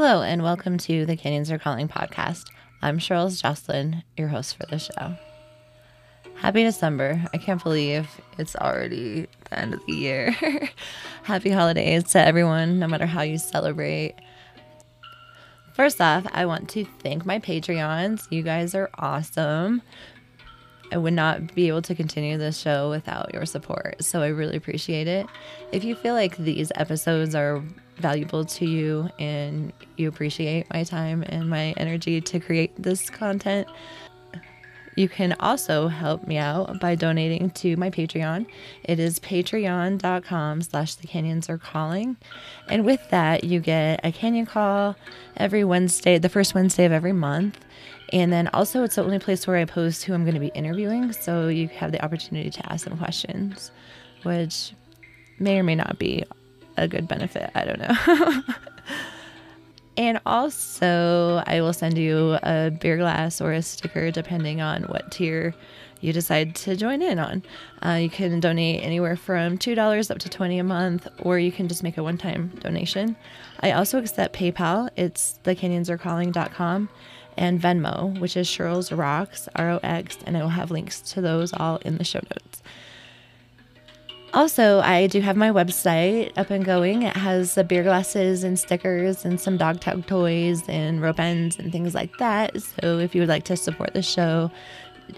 Hello, and welcome to the Canyons Are Calling podcast. I'm Cheryl Jocelyn, your host for the show. Happy December. I can't believe it's already the end of the year. Happy holidays to everyone, no matter how you celebrate. First off, I want to thank my Patreons. You guys are awesome. I would not be able to continue this show without your support, so I really appreciate it. If you feel like these episodes are valuable to you and you appreciate my time and my energy to create this content, you can also help me out by donating to my Patreon. It is patreon.com slash the canyons are calling. And with that, you get a canyon call every Wednesday, the first Wednesday of every month. And then also, it's the only place where I post who I'm going to be interviewing. So you have the opportunity to ask them questions, which may or may not be a good benefit. I don't know. and also, I will send you a beer glass or a sticker depending on what tier you decide to join in on. Uh, you can donate anywhere from $2 up to 20 a month, or you can just make a one time donation. I also accept PayPal. It's thecanyonsarecalling.com and Venmo, which is Cheryl's Rocks, R O X, and I will have links to those all in the show notes. Also, I do have my website up and going. It has the beer glasses and stickers and some dog tag toys and rope ends and things like that. So, if you would like to support the show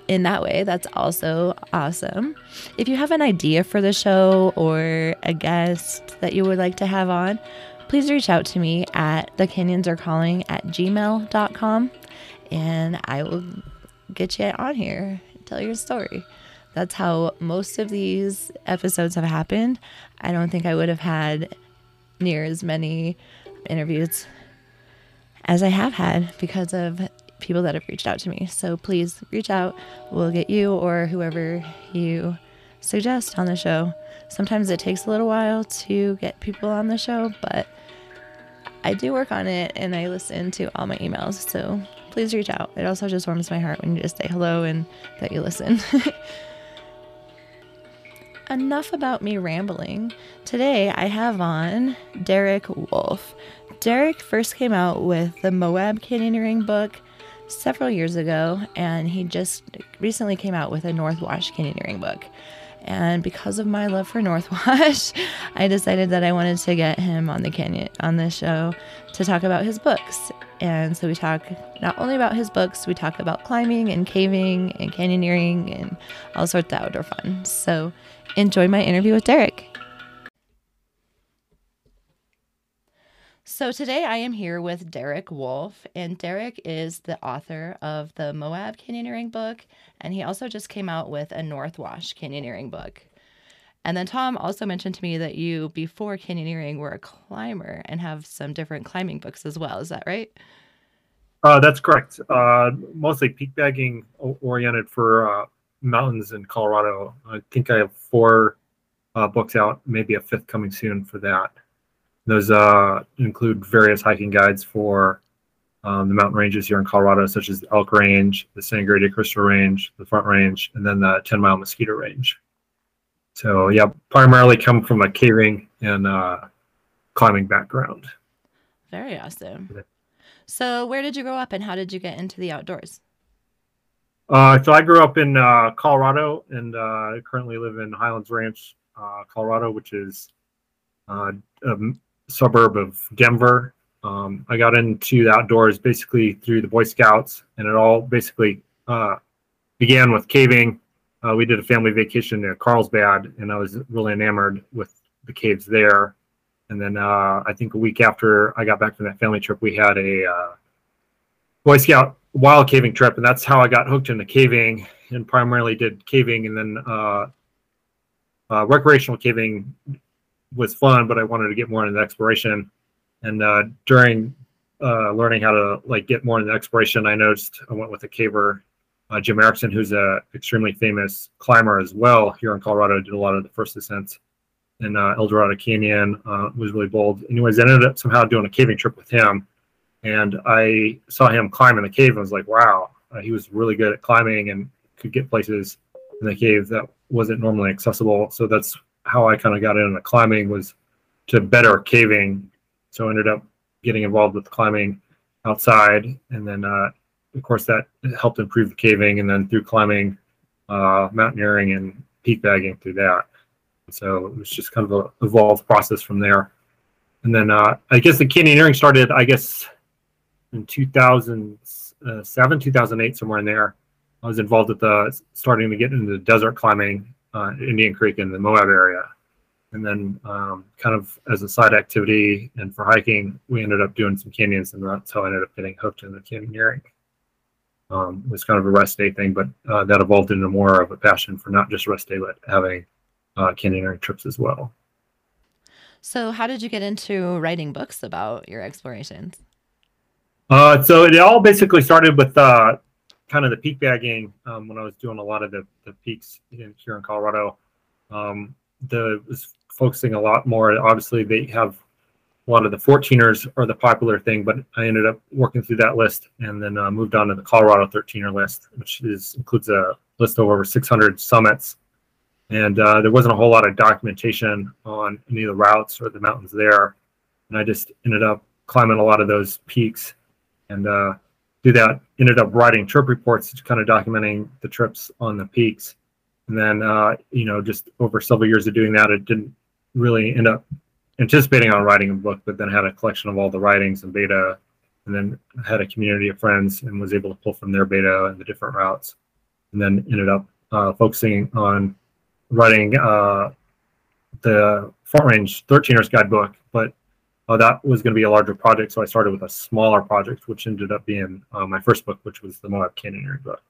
in that way, that's also awesome. If you have an idea for the show or a guest that you would like to have on, please reach out to me at the calling at gmail.com and I will get you on here, tell your story that's how most of these episodes have happened. I don't think I would have had near as many interviews as I have had because of people that have reached out to me. So please reach out. We'll get you or whoever you suggest on the show. Sometimes it takes a little while to get people on the show, but I do work on it and I listen to all my emails. So please reach out. It also just warms my heart when you just say hello and that you listen. enough about me rambling. Today I have on Derek Wolfe. Derek first came out with the Moab Canyoneering book several years ago, and he just recently came out with a Northwash Canyoneering book. And because of my love for Northwash, I decided that I wanted to get him on the canyon on the show to talk about his books. And so we talk not only about his books, we talk about climbing and caving and canyoneering and all sorts of outdoor fun. So enjoy my interview with Derek. So today I am here with Derek Wolfe, and Derek is the author of the Moab Canyoneering book, and he also just came out with a Northwash Canyoneering book. And then Tom also mentioned to me that you, before canyoneering, were a climber and have some different climbing books as well. Is that right? Uh, that's correct. Uh, mostly peak bagging oriented for uh, mountains in Colorado. I think I have four uh, books out, maybe a fifth coming soon for that. Those uh, include various hiking guides for um, the mountain ranges here in Colorado, such as the Elk Range, the Sangre de Cristo Range, the Front Range, and then the 10 Mile Mosquito Range. So, yeah, primarily come from a caving and uh, climbing background. Very awesome. So, where did you grow up and how did you get into the outdoors? Uh, so I grew up in uh, Colorado and uh, currently live in Highlands Ranch, uh, Colorado, which is uh, a suburb of Denver. Um, I got into the outdoors basically through the Boy Scouts, and it all basically uh, began with caving. we did a family vacation in Carlsbad, and I was really enamored with the caves there. And then I think a week after I got back from that family trip, we had a Boy Scout wild caving trip, and that's how I got hooked into caving and primarily did caving, and then uh, uh, recreational caving was fun, but I wanted to get more into exploration. And uh, during uh, learning how to like get more into exploration, I noticed I went with a caver, uh, Jim Erickson, who's a extremely famous climber as well here in Colorado. Did a lot of the first ascents in uh, Eldorado Canyon. was really bold. Anyways, I ended up somehow doing a caving trip with him and I saw him climb in the cave and was like, wow, uh, he was really good at climbing and could get places in the cave that wasn't normally accessible. So that's how I kind of got into climbing was to better caving. So I ended up getting involved with climbing outside, and then uh, of course that helped improve the caving, and then through climbing, uh, mountaineering, and peak bagging through that. So it was just kind of a evolved process from there. And then uh, I guess the canyoneering started, I guess, in 2007, 2008, somewhere in there. I was involved with the starting to get into desert climbing, uh, Indian Creek in the Moab area. And then, um, kind of as a side activity and for hiking, we ended up doing some canyons, and that's how I ended up getting hooked in the canyoneering. Um, it was kind of a rest day thing, but uh, that evolved into more of a passion for not just rest day, but having uh, canyoneering trips as well. So, how did you get into writing books about your explorations? Uh, so it all basically started with uh, kind of the peak bagging um, when I was doing a lot of the, the peaks in, here in Colorado. Um, the was focusing a lot more. Obviously, they have a lot of the 14ers are the popular thing, but I ended up working through that list and then uh, moved on to the Colorado 13er list, which is includes a list of over 600 summits. And uh, there wasn't a whole lot of documentation on any of the routes or the mountains there. And I just ended up climbing a lot of those peaks and uh, do that. Ended up writing trip reports, kind of documenting the trips on the peaks. And then, uh, you know, just over several years of doing that, it didn't really end up anticipating on writing a book, but then had a collection of all the writings and beta, and then had a community of friends and was able to pull from their beta and the different routes, and then ended up uh, focusing on writing uh, the Front Range 13ers guidebook, but uh, that was going to be a larger project, so I started with a smaller project, which ended up being uh, my first book, which was the Moab Canyoneering book.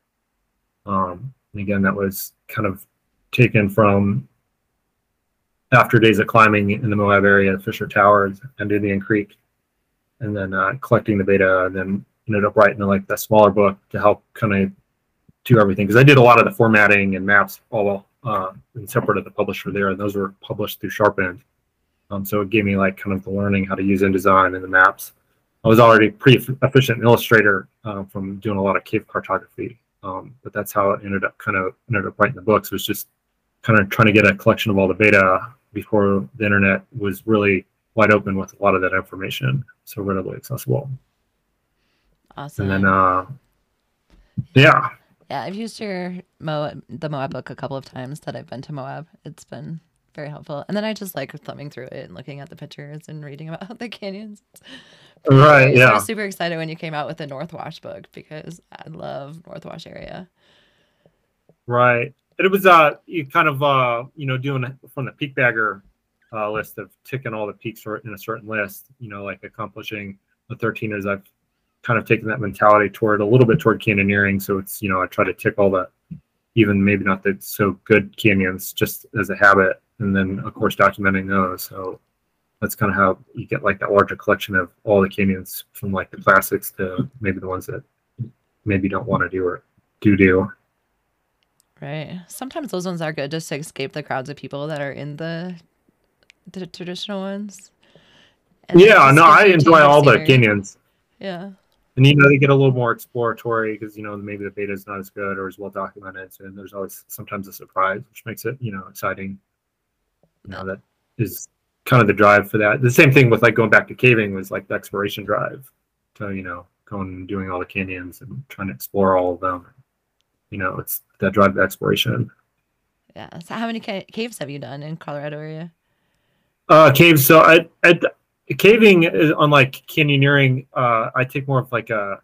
Um, and again, that was kind of taken from after days of climbing in the Moab area, Fisher Towers and Indian Creek, and then uh, collecting the beta, and then ended up writing like that smaller book to help kind of do everything because I did a lot of the formatting and maps all uh, and separate of the publisher there, and those were published through Sharpend. Um, so it gave me like kind of the learning how to use InDesign and the maps. I was already pretty efficient illustrator uh, from doing a lot of cave cartography, um, but that's how it ended up kind of ended up writing the books was just kind of trying to get a collection of all the beta before the internet was really wide open with a lot of that information, so readily accessible. Awesome. And then, uh, yeah, yeah, I've used your Moab, the Moab book a couple of times that I've been to Moab. It's been very helpful. And then I just like thumbing through it and looking at the pictures and reading about the canyons. Right. Yeah. I was super excited when you came out with the North Wash book because I love North Wash area. Right. And it was uh you kind of uh you know doing from the peak bagger uh, list of ticking all the peaks in a certain list. You know, like accomplishing the 13ers. I've kind of taken that mentality toward a little bit toward canyoneering. So it's you know I try to tick all the even maybe not the so good canyons just as a habit, and then of course documenting those. So that's kind of how you get like that larger collection of all the canyons from like the classics to maybe the ones that maybe don't want to do or do do. Right. Sometimes those ones are good just to escape the crowds of people that are in the the traditional ones. And yeah, no, I enjoy all the canyons. Yeah. And you know they get a little more exploratory because you know maybe the beta is not as good or as well documented, and there's always sometimes a surprise, which makes it you know exciting. You know that is kind of the drive for that. The same thing with like going back to caving was like the exploration drive. So you know going and doing all the canyons and trying to explore all of them. You know it's that drive to exploration. Yeah. So how many ca- caves have you done in Colorado area? Uh, caves. So I, I caving unlike canyoneering. Uh, I take more of like a,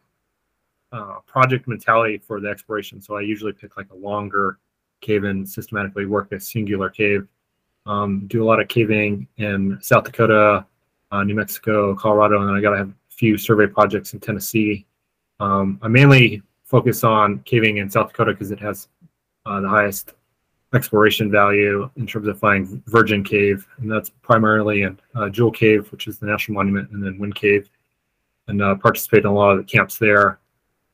a project mentality for the exploration. So I usually pick like a longer cave and systematically work a singular cave. Um, do a lot of caving in South Dakota, uh, New Mexico, Colorado, and then I got to have a few survey projects in Tennessee. Um, I mainly focus on caving in South Dakota because it has uh, the highest exploration value in terms of finding Virgin Cave, and that's primarily in uh, Jewel Cave, which is the national monument, and then Wind Cave, and uh, participate in a lot of the camps there.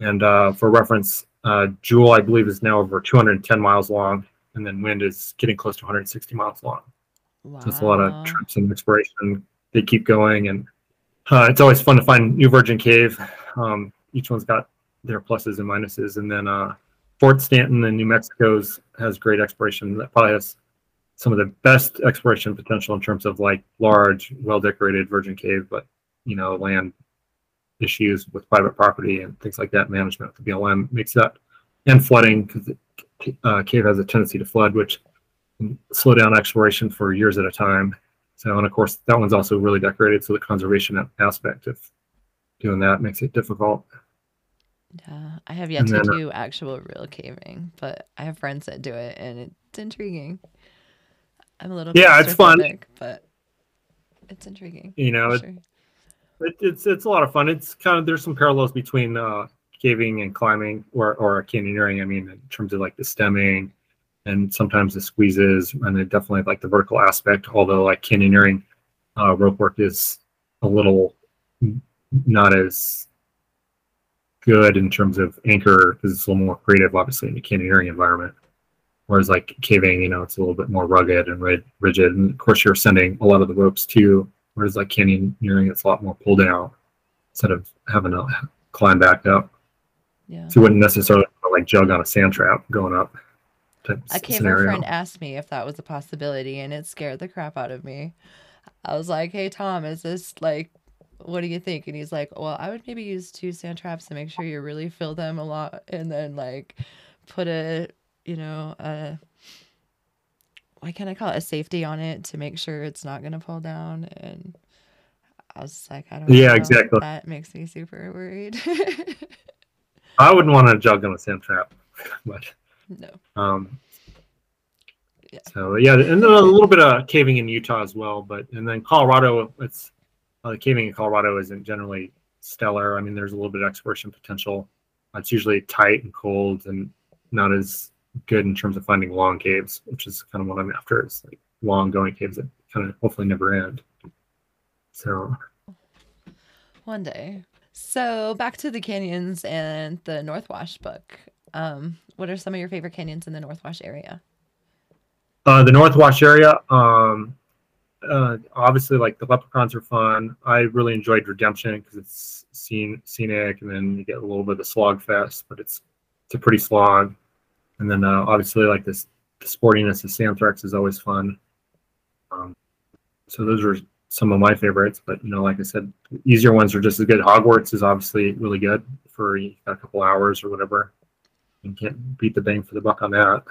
And uh, for reference, uh, Jewel, I believe, is now over 210 miles long, and then Wind is getting close to 160 miles long. Wow. So it's a lot of trips and exploration. They keep going, and uh, it's always fun to find new Virgin Cave. Um, each one's got their pluses and minuses, and then uh, Fort Stanton in New Mexico's has great exploration. That probably has some of the best exploration potential in terms of like large, well decorated Virgin Cave. But you know, land issues with private property and things like that, management with the BLM makes that, and flooding because uh, cave has a tendency to flood, which can slow down exploration for years at a time. So, and of course, that one's also really decorated, so the conservation aspect of doing that makes it difficult. Yeah, I have yet to do actual real caving, but I have friends that do it, and it's intriguing. I'm a little yeah, it's fun, but it's intriguing. You know, sure. it, it's it's a lot of fun. It's kind of there's some parallels between uh, caving and climbing, or or canyoneering. I mean, in terms of like the stemming and sometimes the squeezes, and then definitely like the vertical aspect. Although like canyoneering uh, rope work is a little not as good in terms of anchor because it's a little more creative, obviously, in the canyoneering environment. Whereas like caving, you know, it's a little bit more rugged and rigid. And of course, you're sending a lot of the ropes too. Whereas like canyoneering, it's a lot more pull down instead of having to climb back up. Yeah. So you wouldn't necessarily like jug on a sand trap going up. A caver friend asked me if that was a possibility, and it scared the crap out of me. I was like, "Hey Tom, is this like what do you think? And he's like, well, I would maybe use two sand traps to make sure you really fill them a lot and then like put a, you know, a, why can't I call it a safety on it to make sure it's not going to fall down. And I was like, I don't yeah, know. exactly. That makes me super worried. I wouldn't want to jug on a sand trap, but no. Um, yeah. So yeah, and then a little bit of caving in Utah as well, but and then Colorado, it's uh, the caving in Colorado isn't generally stellar. I mean, there's a little bit of exploration potential. It's usually tight and cold and not as good in terms of finding long caves, which is kind of what I'm after. Is like long going caves that kind of hopefully never end. So one day. So back to the canyons and the North Wash book. Um, what are some of your favorite canyons in the North Wash area? Uh, the Northwash area, um, uh, obviously like the leprechauns are fun. I really enjoyed Redemption because it's scene, scenic, and then you get a little bit of the slog fest, but it's it's a pretty slog. And then uh, obviously like this the sportiness of Sandthrax is always fun. Um, so those are some of my favorites. But you know, like I said, easier ones are just as good. Hogwarts is obviously really good for a couple hours or whatever. You can't beat the bang for the buck on that.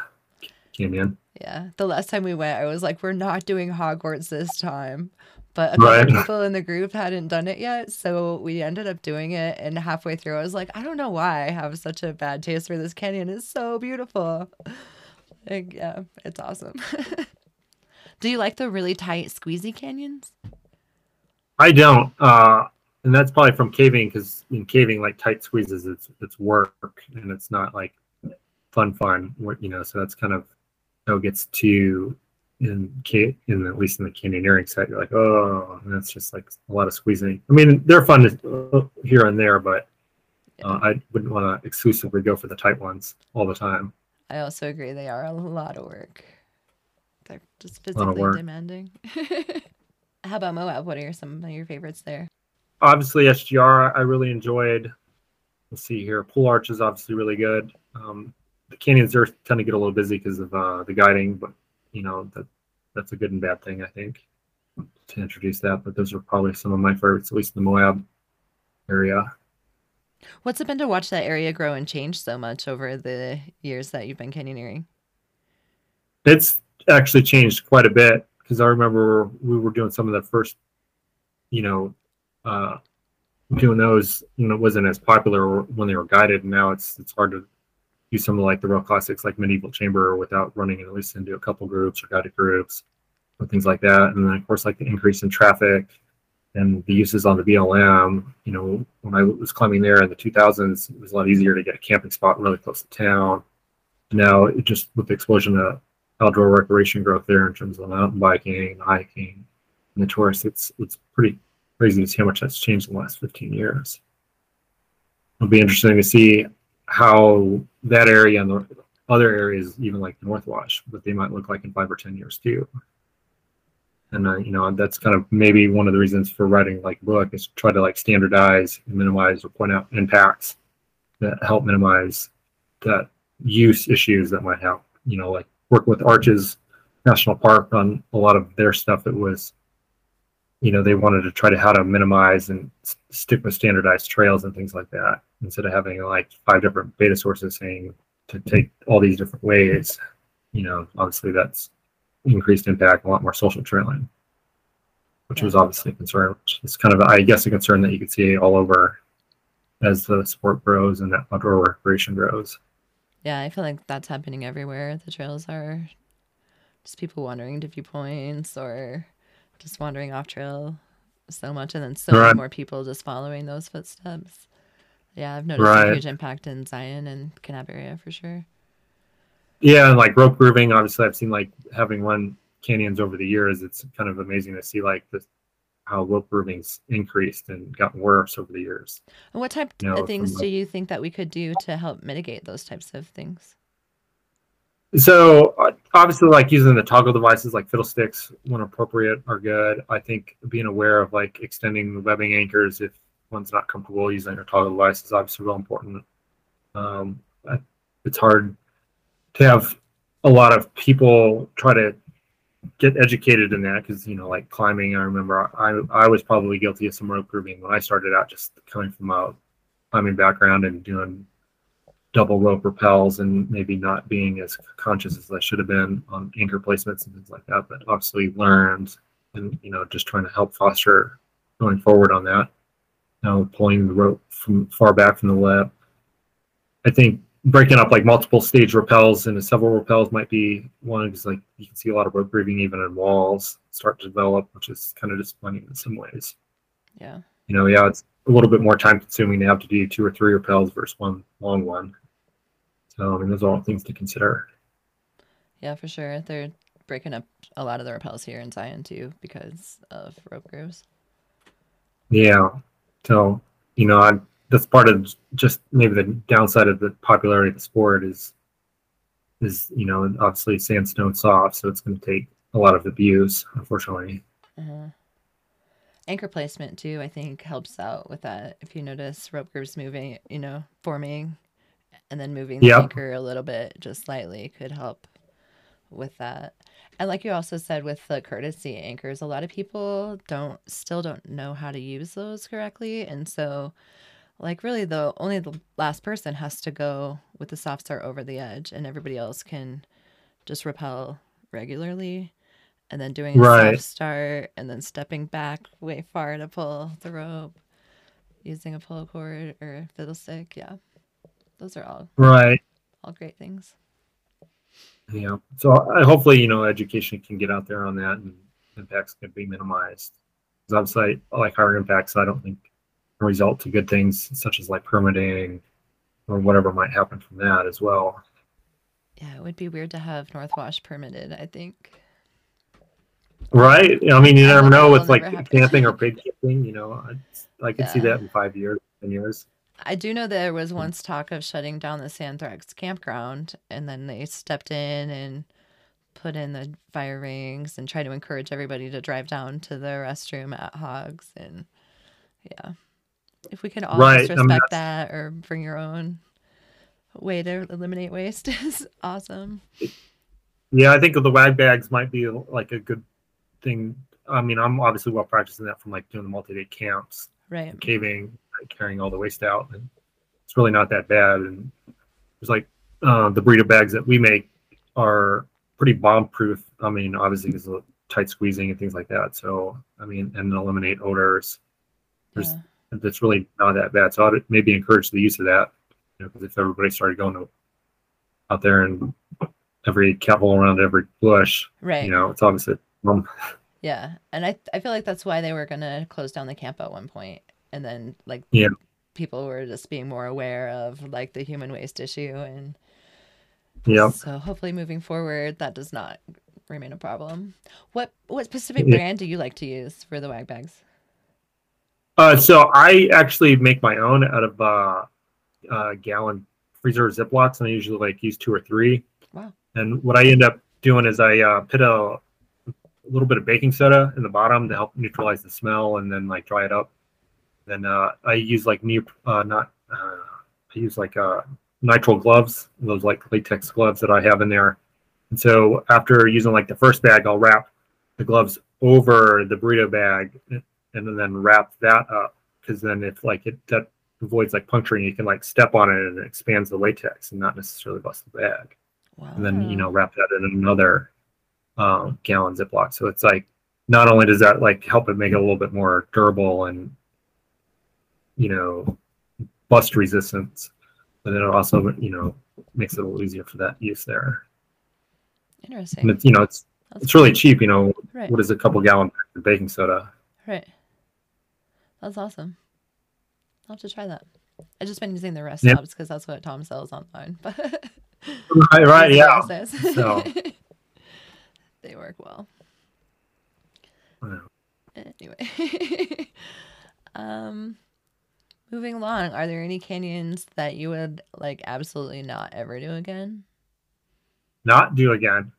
Canyon. Yeah. The last time we went, I was like, we're not doing Hogwarts this time. But a couple right. people in the group hadn't done it yet. So we ended up doing it. And halfway through, I was like, I don't know why I have such a bad taste for this canyon. It's so beautiful. Like, yeah, it's awesome. Do you like the really tight, squeezy canyons? I don't. Uh, and that's probably from caving because in caving, like tight squeezes, it's it's work and it's not like fun, fun. You know, so that's kind of gets to in in at least in the canyoneering side. You're like, oh, that's just like a lot of squeezing. I mean, they're fun to, uh, here and there, but uh, I wouldn't want to exclusively go for the tight ones all the time. I also agree they are a lot of work. They're just physically demanding. How about Moab? What are some of your favorites there? Obviously, SGR, I really enjoyed. Let's see here. Pool Arch is obviously really good. Um, the canyons there tend to get a little busy because of uh, the guiding, but you know that that's a good and bad thing, I think, to introduce that. But those are probably some of my favorites, at least in the Moab area. What's it been to watch that area grow and change so much over the years that you've been canyoneering? It's actually changed quite a bit because I remember we were doing some of the first, you know, uh, doing those. You know, it wasn't as popular when they were guided. And now it's it's hard to do some of like the real classics like medieval chamber without running at least into a couple groups or guided groups or things like that. And then of course like the increase in traffic and the uses on the BLM. You know, when I was climbing there in the 2000s, it was a lot easier to get a camping spot really close to town. Now it just with the explosion of outdoor recreation growth there in terms of mountain biking, hiking, and the tourists, it's it's pretty crazy to see how much that's changed in the last 15 years. It'll be interesting to see how that area and the other areas, even like the North Wash, what they might look like in five or ten years too. And uh, you know that's kind of maybe one of the reasons for writing like a book is to try to like standardize and minimize or point out impacts that help minimize that use issues that might help. You know, like work with Arches National Park on a lot of their stuff that was you know they wanted to try to how to minimize and stick with standardized trails and things like that instead of having like five different beta sources saying to take all these different ways. You know, obviously that's increased impact, a lot more social trailing, which was obviously a concern. Which is kind of, I guess, a concern that you could see all over as the sport grows and that outdoor recreation grows. Yeah, I feel like that's happening everywhere. The trails are just people wandering to viewpoints or just wandering off trail so much, and then so many more people just following those footsteps. Yeah, I've noticed a huge impact in Zion and Kanab area for sure. Yeah, and like rope grooving, obviously, I've seen like having run canyons over the years. It's kind of amazing to see like the how rope grooving's increased and gotten worse over the years. And what type You know, of things from, do you think that we could do to help mitigate those types of things? So uh, obviously, like using the toggle devices like fiddlesticks when appropriate are good. I think being aware of like extending the webbing anchors if one's not comfortable using a toggle device is obviously real important. Um, it's hard to have a lot of people try to get educated in that because you know like climbing i remember i i was probably guilty of some rope grooving when i started out just coming from a climbing background and doing double rope rappels and maybe not being as conscious as i should have been on anchor placements and things like that but obviously learned and you know just trying to help foster going forward on that you know pulling the rope from far back from the lip i think breaking up like multiple stage rappels into several rappels might be one because like you can see a lot of rope grooving even in walls start to develop, which is kind of disappointing in some ways. Yeah. You know, yeah, it's a little bit more time consuming to have to do two or three rappels versus one long one. So I mean, those are all things to consider. Yeah, for sure. They're breaking up a lot of the rappels here in Zion too because of rope grooves. Yeah. So you know, I, that's part of just maybe the downside of the popularity of the sport is is you know obviously sandstone soft, so it's going to take a lot of abuse, unfortunately. Uh-huh. Anchor placement too, I think, helps out with that. If you notice rope grooves moving, you know, forming and then moving the Yep. anchor a little bit, just slightly, could help with that. And like you also said with the courtesy anchors, a lot of people don't still don't know how to use those correctly. And so like really the only the last person has to go with the soft start over the edge and everybody else can just rappel regularly and then doing a Right. soft start and then stepping back way far to pull the rope using a pull cord or a fiddle stick yeah those are all Right. all great things Yeah. So I, hopefully, you know, education can get out there on that and impacts can be minimized. Because obviously, like higher impacts, I don't think can result to good things such as like permitting or whatever might happen from that as well. yeah it would be weird to have north wash permitted i think Right. I mean, you never know with like camping or pig camping. You know, I, I could see that in five years, ten years. I do know there was mm. once talk of shutting down the Sandthrax campground, and then they stepped in and put in the fire rings and tried to encourage everybody to drive down to the restroom at Hogs. And yeah, if we can all Right, just I mean, respect that or bring your own way to eliminate waste is awesome. Yeah, I think the wag bags might be like a good thing. I mean, I'm obviously well practicing that from like doing the multi-day camps. Right. caving, carrying all the waste out, and it's really not that bad. And there's like uh, the burrito bags that we make are pretty bomb-proof. I mean, obviously, because of tight squeezing and things like that. So, I mean, and eliminate odors. There's Yeah. that's really not that bad. So I'd maybe encourage the use of that. You know, because if everybody started going to, out there and every cat hole around every bush, Right. you know, it's obviously um, Yeah, and I I feel like that's why they were gonna close down the camp at one point, and then like Yeah. people were just being more aware of like the human waste issue, and yeah. so hopefully moving forward that does not remain a problem. What what specific Yeah. brand do you like to use for the wag bags? Uh, so I actually make my own out of uh, uh, gallon freezer Ziplocs, and I usually like use two or three. Wow. And what I end up doing is I uh, put a, a little bit of baking soda in the bottom to help neutralize the smell, and then like dry it up. Then uh, I use like new, uh, not uh, I use like uh, nitrile gloves, those like latex gloves that I have in there. And so after using like the first bag, I'll wrap the gloves over the burrito bag and then wrap that up because then if like it that avoids like puncturing, you can like step on it and it expands the latex and not necessarily bust the bag. Wow. And then you know wrap that in another um, gallon Ziploc. So it's like not only does that like help it make it a little bit more durable and you know bust resistance, but then it also you know makes it a little easier for that use there. Interesting. You know it's That's it's really cheap. You know Right. what is a couple gallon of baking soda? Right. That's awesome. I'll have to try that. I just been using the rest stops because that's what Tom sells online. But Right, right, yeah. So- they work well. Yeah. Anyway. um moving along, are there any canyons that you would like absolutely not ever do again? Not do again.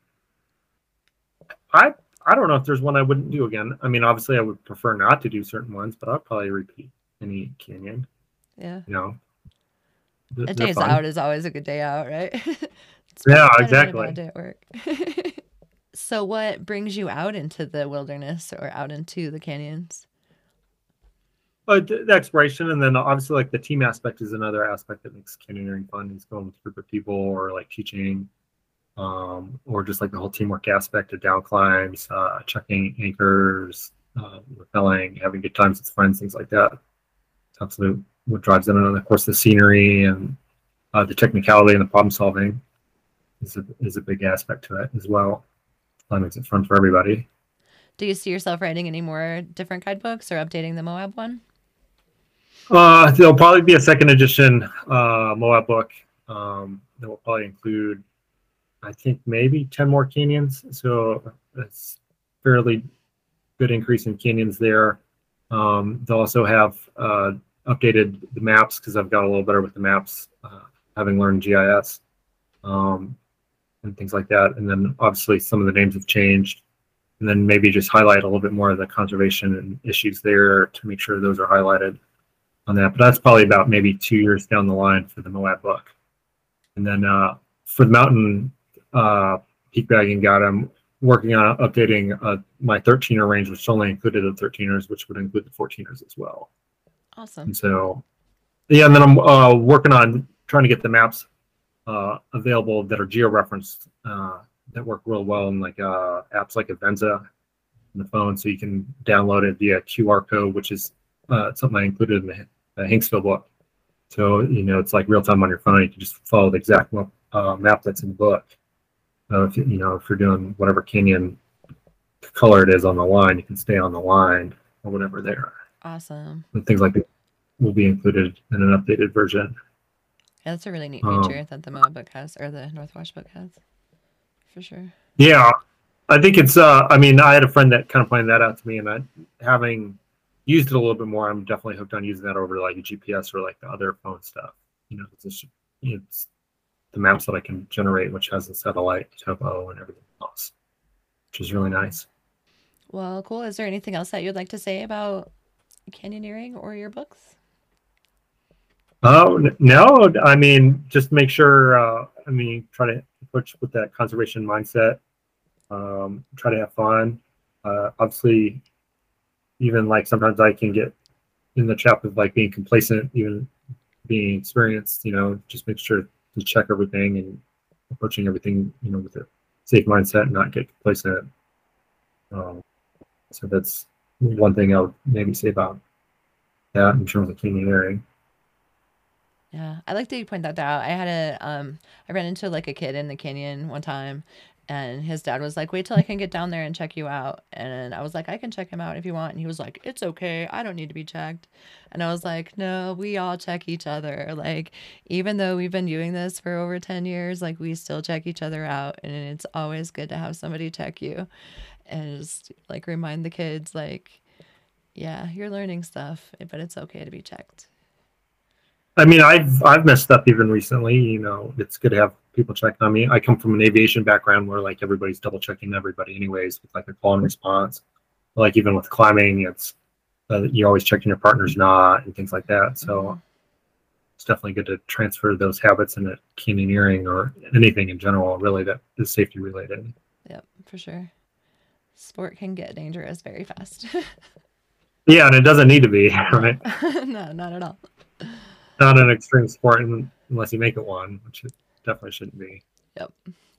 I I don't know if there's one I wouldn't do again. I mean, obviously, I would prefer not to do certain ones, but I'll probably repeat any canyon. Yeah. You know, They're- A day's out is always a good day out, right? Yeah, better than a exactly. day at work. so, what brings you out into the wilderness or out into the canyons? But the exploration, and then obviously, like the team aspect is another aspect that makes canyoneering fun. Is going with a group of people or like teaching, um, or just like the whole teamwork aspect of down climbs, uh, checking anchors, uh, rappelling, having good times with friends, things like that. It's absolutely what drives it. And of course, the scenery and uh, the technicality and the problem solving is a, is a big aspect to it as well. That makes it fun for everybody. Do you see yourself writing any more different guidebooks or updating the Moab one? Uh, there'll probably be a second edition uh, Moab book um, that will probably include, I think, maybe 10 more canyons. So it's fairly good increase in canyons there. Um, they'll also have uh, updated the maps because I've got a little better with the maps, uh, having learned GIS um, and things like that. And then obviously some of the names have changed. And then maybe just highlight a little bit more of the conservation issues there to make sure those are highlighted on that. But that's probably about maybe two years down the line for the Moab book. And then uh, for the mountain uh, peak bagging guide, I'm working on updating uh, my 13er range, which only included the 13ers, which would include the 14ers as well. Awesome. And so, yeah, and then I'm uh, working on trying to get the maps uh, available that are geo-referenced uh, that work real well in like uh, apps like Avenza on the phone, so you can download it via QR code, which is uh, something I included in the, the Hanksville book. So you know, it's like real time on your phone. You can just follow the exact uh, map that's in the book. So if you you know if you're doing whatever canyon color it is on the line, you can stay on the line or whatever there Awesome. and things like that will be included in an updated version. Yeah, that's a really neat Um, feature that the Moab book has or the Northwash book has. For sure. Yeah, I think it's. Uh, I mean, I had a friend that kind of pointed that out to me, and I, having used it a little bit more, I'm definitely hooked on using that over like a GPS or like the other phone stuff. You know, it's, just, it's the maps that I can generate, which has the satellite topo and everything else, which is really nice. Well, cool. Is there anything else that you'd like to say about canyoneering or your books? Oh no! I mean, just make sure. Uh, I mean, try to approach with that conservation mindset. Um, try to have fun. Uh, obviously, even like sometimes I can get in the trap of like being complacent, even being experienced. You know, just make sure to check everything and approaching everything. You know, with a safe mindset and not get complacent. Um, so that's one thing I would maybe say about that in terms of canyoneering. Yeah, I like that you point that out. I had a um I ran into like a kid in the canyon one time and his dad was like, "Wait till I can get down there and check you out." And I was like, "I can check him out if you want." And he was like, "It's okay. I don't need to be checked." And I was like, "No, we all check each other. Like even though we've been doing this for over 10 years, like we still check each other out and it's always good to have somebody check you." And just like remind the kids like, "Yeah, you're learning stuff, but it's okay to be checked." I mean, I've I've messed up even recently. You know, it's good to have people check on me. I come from an aviation background where like everybody's double checking everybody, anyways, with like a call and response. Like even with climbing, it's uh, you're always checking your partner's not and things like that. So it's definitely good to transfer those habits into canyoneering or anything in general, really that is safety related. Yep, for sure. Sport can get dangerous very fast. Yeah, and it doesn't need to be, right? no, not at all. Not an extreme sport unless you make it one, which definitely shouldn't be. Yep,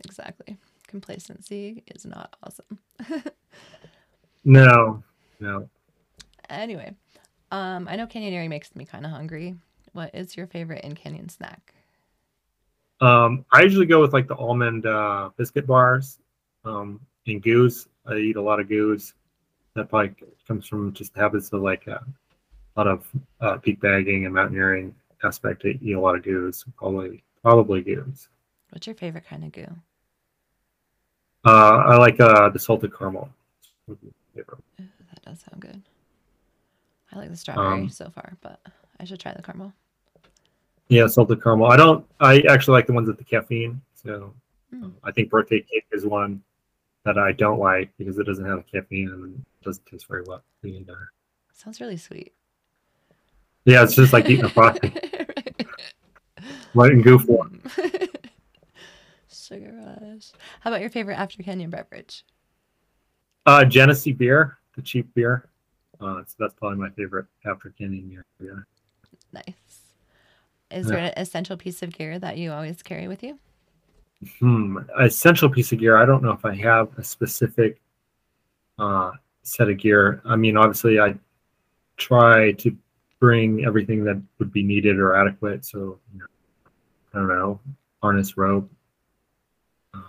exactly. Complacency is not awesome. No, no. Anyway, um, I know canyoneering makes me kind of hungry. What is your favorite in canyon snack? Um, I usually go with like the almond uh, biscuit bars um, and goose. I eat a lot of goose. That probably comes from just habits of like uh, a lot of uh, peak bagging and mountaineering aspect. I eat a lot of goose. Probably, probably goose. What's your favorite kind of goo? Uh, I like uh, the salted caramel. Ooh, that does sound good. I like the strawberry Um, so far, but I should try the caramel. Yeah, salted caramel. I don't. I actually like the ones with the caffeine. So Mm. um, I think birthday cake is one that I don't like because it doesn't have a caffeine and it doesn't taste very well either. Sounds really sweet. Yeah, it's just like eating a frosting, right in goo one. Sugar rush. How about your favorite after canyon beverage? Uh, Genesee beer, the cheap beer. Uh, so that's probably my favorite after canyon beer. Yeah. Nice. Is there an essential piece of gear that you always carry with you? Hmm. Essential piece of gear. I don't know if I have a specific uh, set of gear. I mean, obviously, I try to bring everything that would be needed or adequate. So, you know, I don't know, harness, rope, uh,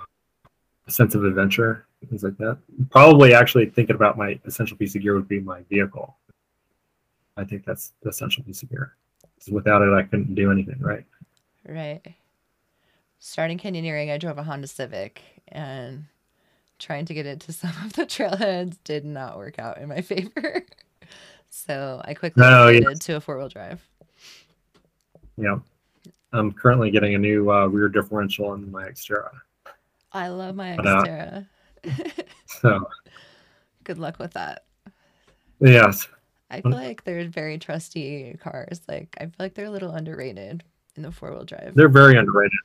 a sense of adventure, things like that. Probably actually thinking about my essential piece of gear would be my vehicle. I think that's the essential piece of gear. 'Cause without it, I couldn't do anything, right? Right. Starting canyoneering, I drove a Honda Civic and trying to get it to some of the trailheads did not work out in my favor. so I quickly No, yes. to a four wheel drive. Yeah. I'm currently getting a new uh, rear differential in my Xterra. I love my uh, Xterra. So, Good luck with that. yes. I feel like they're very trusty cars. Like I feel like they're a little underrated in the four wheel drive. They're very underrated.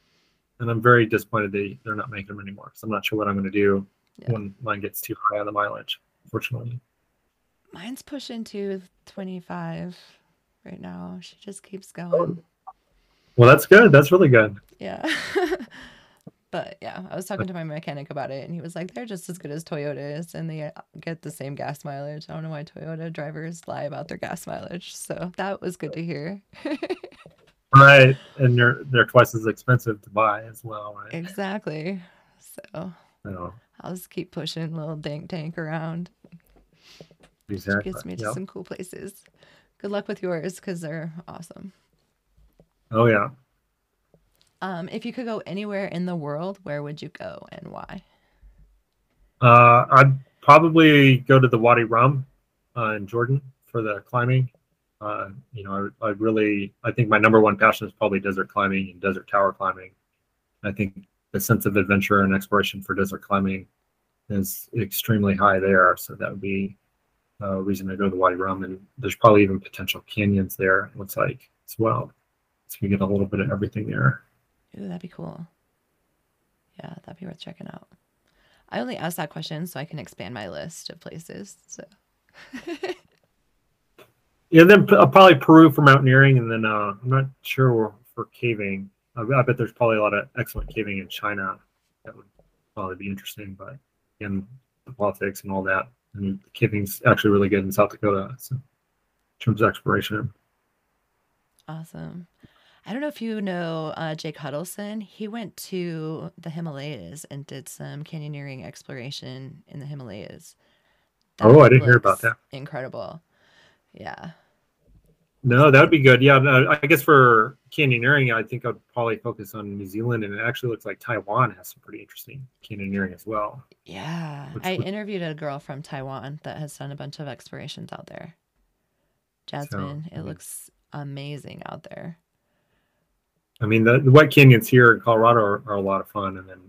And I'm very disappointed they, they're not making them anymore. So I'm not sure what I'm going to do Yeah. when mine gets too high on the mileage, Fortunately, Mine's pushing to 25 right now. She just keeps going. Well, that's good. That's really good. Yeah. but yeah, I was talking to my mechanic about it and he was like, they're just as good as Toyotas and they get the same gas mileage. I don't know why Toyota drivers lie about their gas mileage. So that was good to hear. Right. And they're they're twice as expensive to buy as well, right? exactly. So So, I'll just keep pushing little dank tank around. exactly. Gets me to Yep. some cool places. Good luck with yours because they're awesome. Oh, yeah. Um, if you could go anywhere in the world, where would you go and why? Uh, I'd probably go to the Wadi Rum uh, in Jordan for the climbing. Uh, you know, I, I really, I think my number one passion is probably desert climbing and desert tower climbing. I think the sense of adventure and exploration for desert climbing is extremely high there. So that would be a reason to go to the Wadi Rum. And there's probably even potential canyons there, it looks like, as well. So you get a little bit of everything there. Ooh, that'd be cool. Yeah, that'd be worth checking out. I only asked that question so I can expand my list of places. So Yeah, then uh, probably Peru for mountaineering, and then uh, I'm not sure for caving. I, I bet there's probably a lot of excellent caving in China. That would probably be interesting, but again, the politics and all that. And the caving's actually really good in South Dakota. So, in terms of exploration, awesome. I don't know if you know uh, Jake Huddleston. He went to the Himalayas and did some canyoneering exploration in the Himalayas. Oh, I didn't hear about that. Incredible. Yeah. no, that would be good. Yeah, no, I guess for canyoneering, I think I'd probably focus on New Zealand, and it actually looks like Taiwan has some pretty interesting canyoneering as well. Yeah. Which I would- interviewed a girl from Taiwan that has done a bunch of explorations out there. Jasmine, it mhm. looks amazing out there. I mean, the, the wet canyons here in Colorado are, are a lot of fun, and then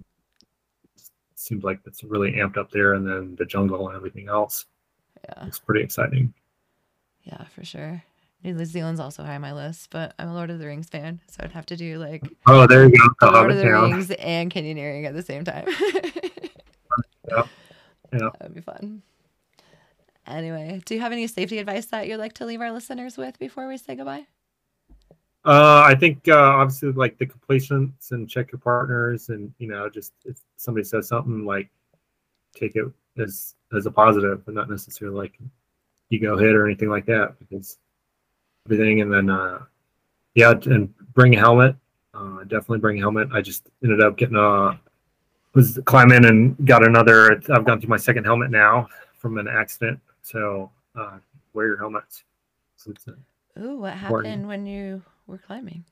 it seems like it's really amped up there, and then the jungle and everything else. Yeah. It's pretty exciting. Yeah, for sure. New Zealand's also high on my list, but I'm a Lord of the Rings fan, so I'd have to do like Oh, there you go, the Lord of the Town. Rings and canyoneering at the same time. Yep. Yeah. That would be fun. Anyway, do you have any safety advice that you'd like to leave our listeners with before we say goodbye? Uh, I think uh, obviously like the complacents and check your partners, and you know, just if somebody says something, like take it as as a positive, but not necessarily like ego hit or anything like that, because everything. And then uh, yeah, and bring a helmet. Uh, definitely bring a helmet. I just ended up getting a was climbing and got another. I've gone through my second helmet now from an accident, so uh, wear your helmets. So Ooh, what Important. happened when you were climbing?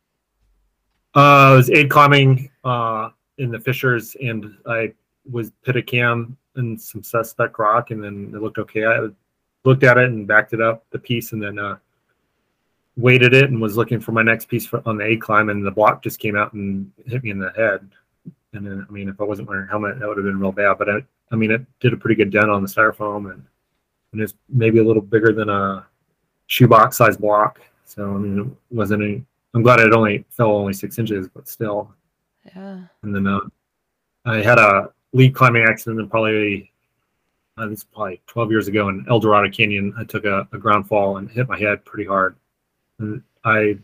Uh, I was aid climbing uh, in the fissures, and I was pit a cam and some suspect rock, and then it looked okay. I looked at it and backed it up the piece, and then uh, weighted it and was looking for my next piece for, on the aid climb, and the block just came out and hit me in the head. And then, I mean, if I wasn't wearing a helmet, that would have been real bad. But I, I mean, it did a pretty good dent on the styrofoam, and and it's maybe a little bigger than a shoebox size block. So I mean, it wasn't any. I'm glad it only fell only six inches, but still. Yeah. And then uh, I had a lead climbing accident and probably uh, this is probably 12 years ago in Eldorado Canyon. I took a, a ground fall and hit my head pretty hard. And I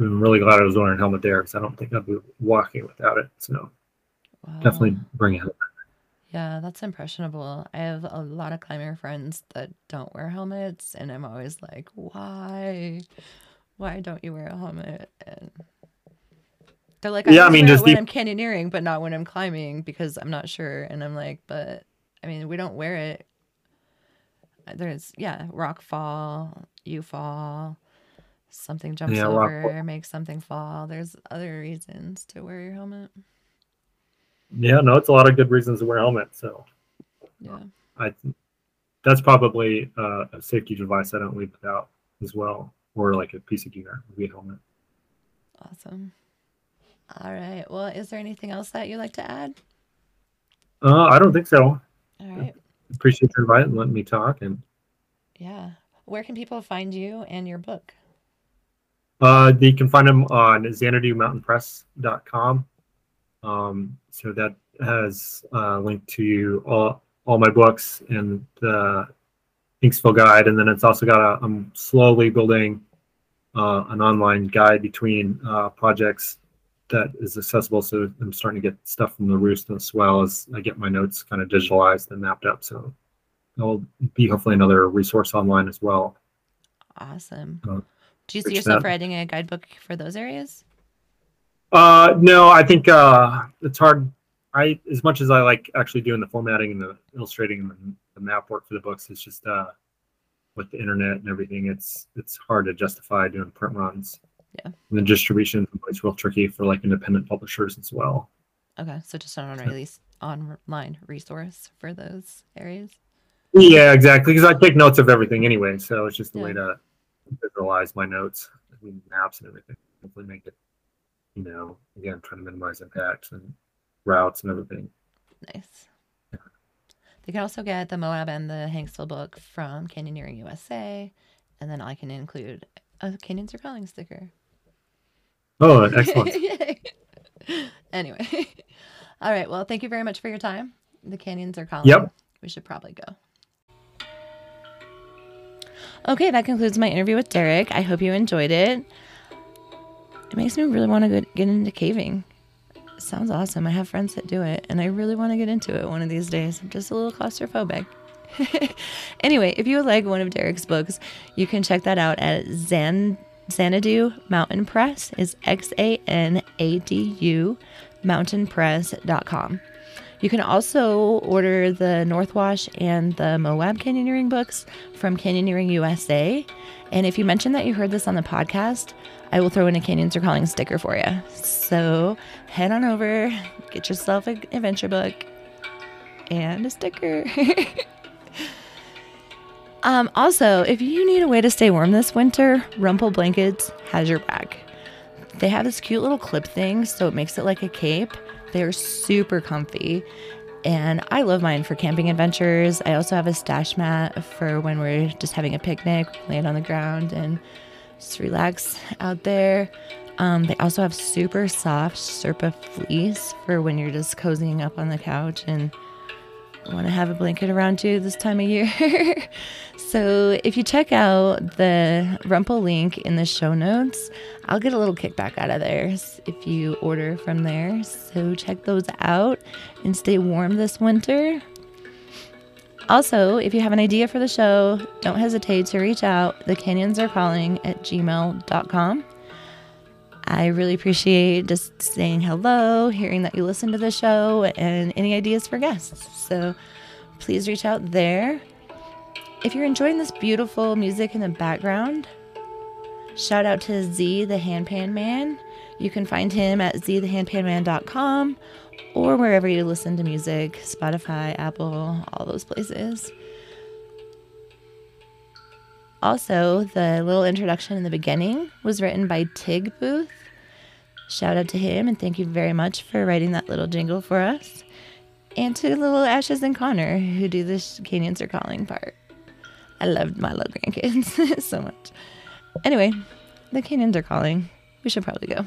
am really glad I was wearing a helmet there because I don't think I'd be walking without it. So Wow. definitely bring it. Yeah, that's impressionable. I have a lot of climber friends that don't wear helmets, and I'm always like, why? Why don't you wear a helmet? And they're like, Yeah, I mean, just when the- I'm canyoneering, but not when I'm climbing because I'm not sure. And I'm like, but I mean, we don't wear it. There's yeah, rock fall, you fall, something jumps Yeah, rock over, makes something fall. There's other reasons to wear your helmet. Yeah, no, it's a lot of good reasons to wear a helmet. So Yeah. I, that's probably uh, a safety device I don't leave without as well, or like a piece of gear would be a helmet. Awesome. All right. Well, is there anything else that you'd like to add? Uh, I don't think so. All right. Appreciate your invite and letting me talk. And Yeah. Where can people find you and your book? uh, you can find them on xanadumountainpress.com. Um, so that has a link to all, all my books and the Hanksville guide. And then it's also got a, I'm slowly building uh, an online guide between uh, projects that is accessible. So I'm starting to get stuff from the roost as well as I get my notes kind of digitalized and mapped up. So there'll be hopefully another resource online as well. Awesome. Uh, Do you see yourself that. writing a guidebook for those areas? Uh, no, I think uh, it's hard. I as much as I like actually doing the formatting and the illustrating and the, map work for the books, is just uh, with the internet and everything, it's it's hard to justify doing print runs. Yeah. And the distribution is real tricky for like independent publishers as well. Okay. So just an on release online resource for those areas. Yeah, exactly. Because I take notes of everything anyway, so it's just a way to visualize my notes, I mean, maps and everything. Hopefully, make it, you know, again, trying to minimize impacts and routes and everything. Nice. They can also get the Moab and the Hanksville book from Canyoneering USA. And then I can include a Canyons Are Calling sticker. Oh, excellent. Anyway. All right. Well, thank you very much for your time. The canyons are calling. Yep. We should probably go. Okay, that concludes my interview with Derek. I hope you enjoyed it. It makes me really want to get, get into caving. Sounds awesome. I have friends that do it, and I really want to get into it one of these days. I'm just a little claustrophobic. anyway, if you would like one of Derek's books, you can check that out at Zan Xanadu Mountain Press is X A N A D U mountainpress.com. You can also order the Northwash and the Moab Canyoneering books from Canyoneering USA. And if you mention that you heard this on the podcast, I will throw in a Canyons Are Calling sticker for you. So head on over, get yourself an adventure book and a sticker. um, also, if you need a way to stay warm this winter, Rumpl Blankets has your back. They have this cute little clip thing, so it makes it like a cape. They're super comfy. And I love mine for camping adventures. I also have a stash mat for when we're just having a picnic, laying on the ground and just relax out there. Um, they also have super soft Sherpa fleece for when you're just cozying up on the couch and want to have a blanket around you this time of year. so if you check out the Rumpl link in the show notes, I'll get a little kickback out of there if you order from there. So check those out and stay warm this winter. Also, if you have an idea for the show, don't hesitate to reach out. The canyons are calling at gmail.com. I really appreciate just saying hello, hearing that you listen to the show, and any ideas for guests. So please reach out there. If you're enjoying this beautiful music in the background, shout out to Z the Handpan Man. You can find him at zthehandpanman.com or wherever you listen to music Spotify, Apple, all those places. Also, the little introduction in the beginning was written by Tig Booth. Shout out to him and thank you very much for writing that little jingle for us. And to little Ashes and Connor who do this Canyons are calling part. I loved my little grandkids so much. Anyway, the Canyons are calling. We should probably go.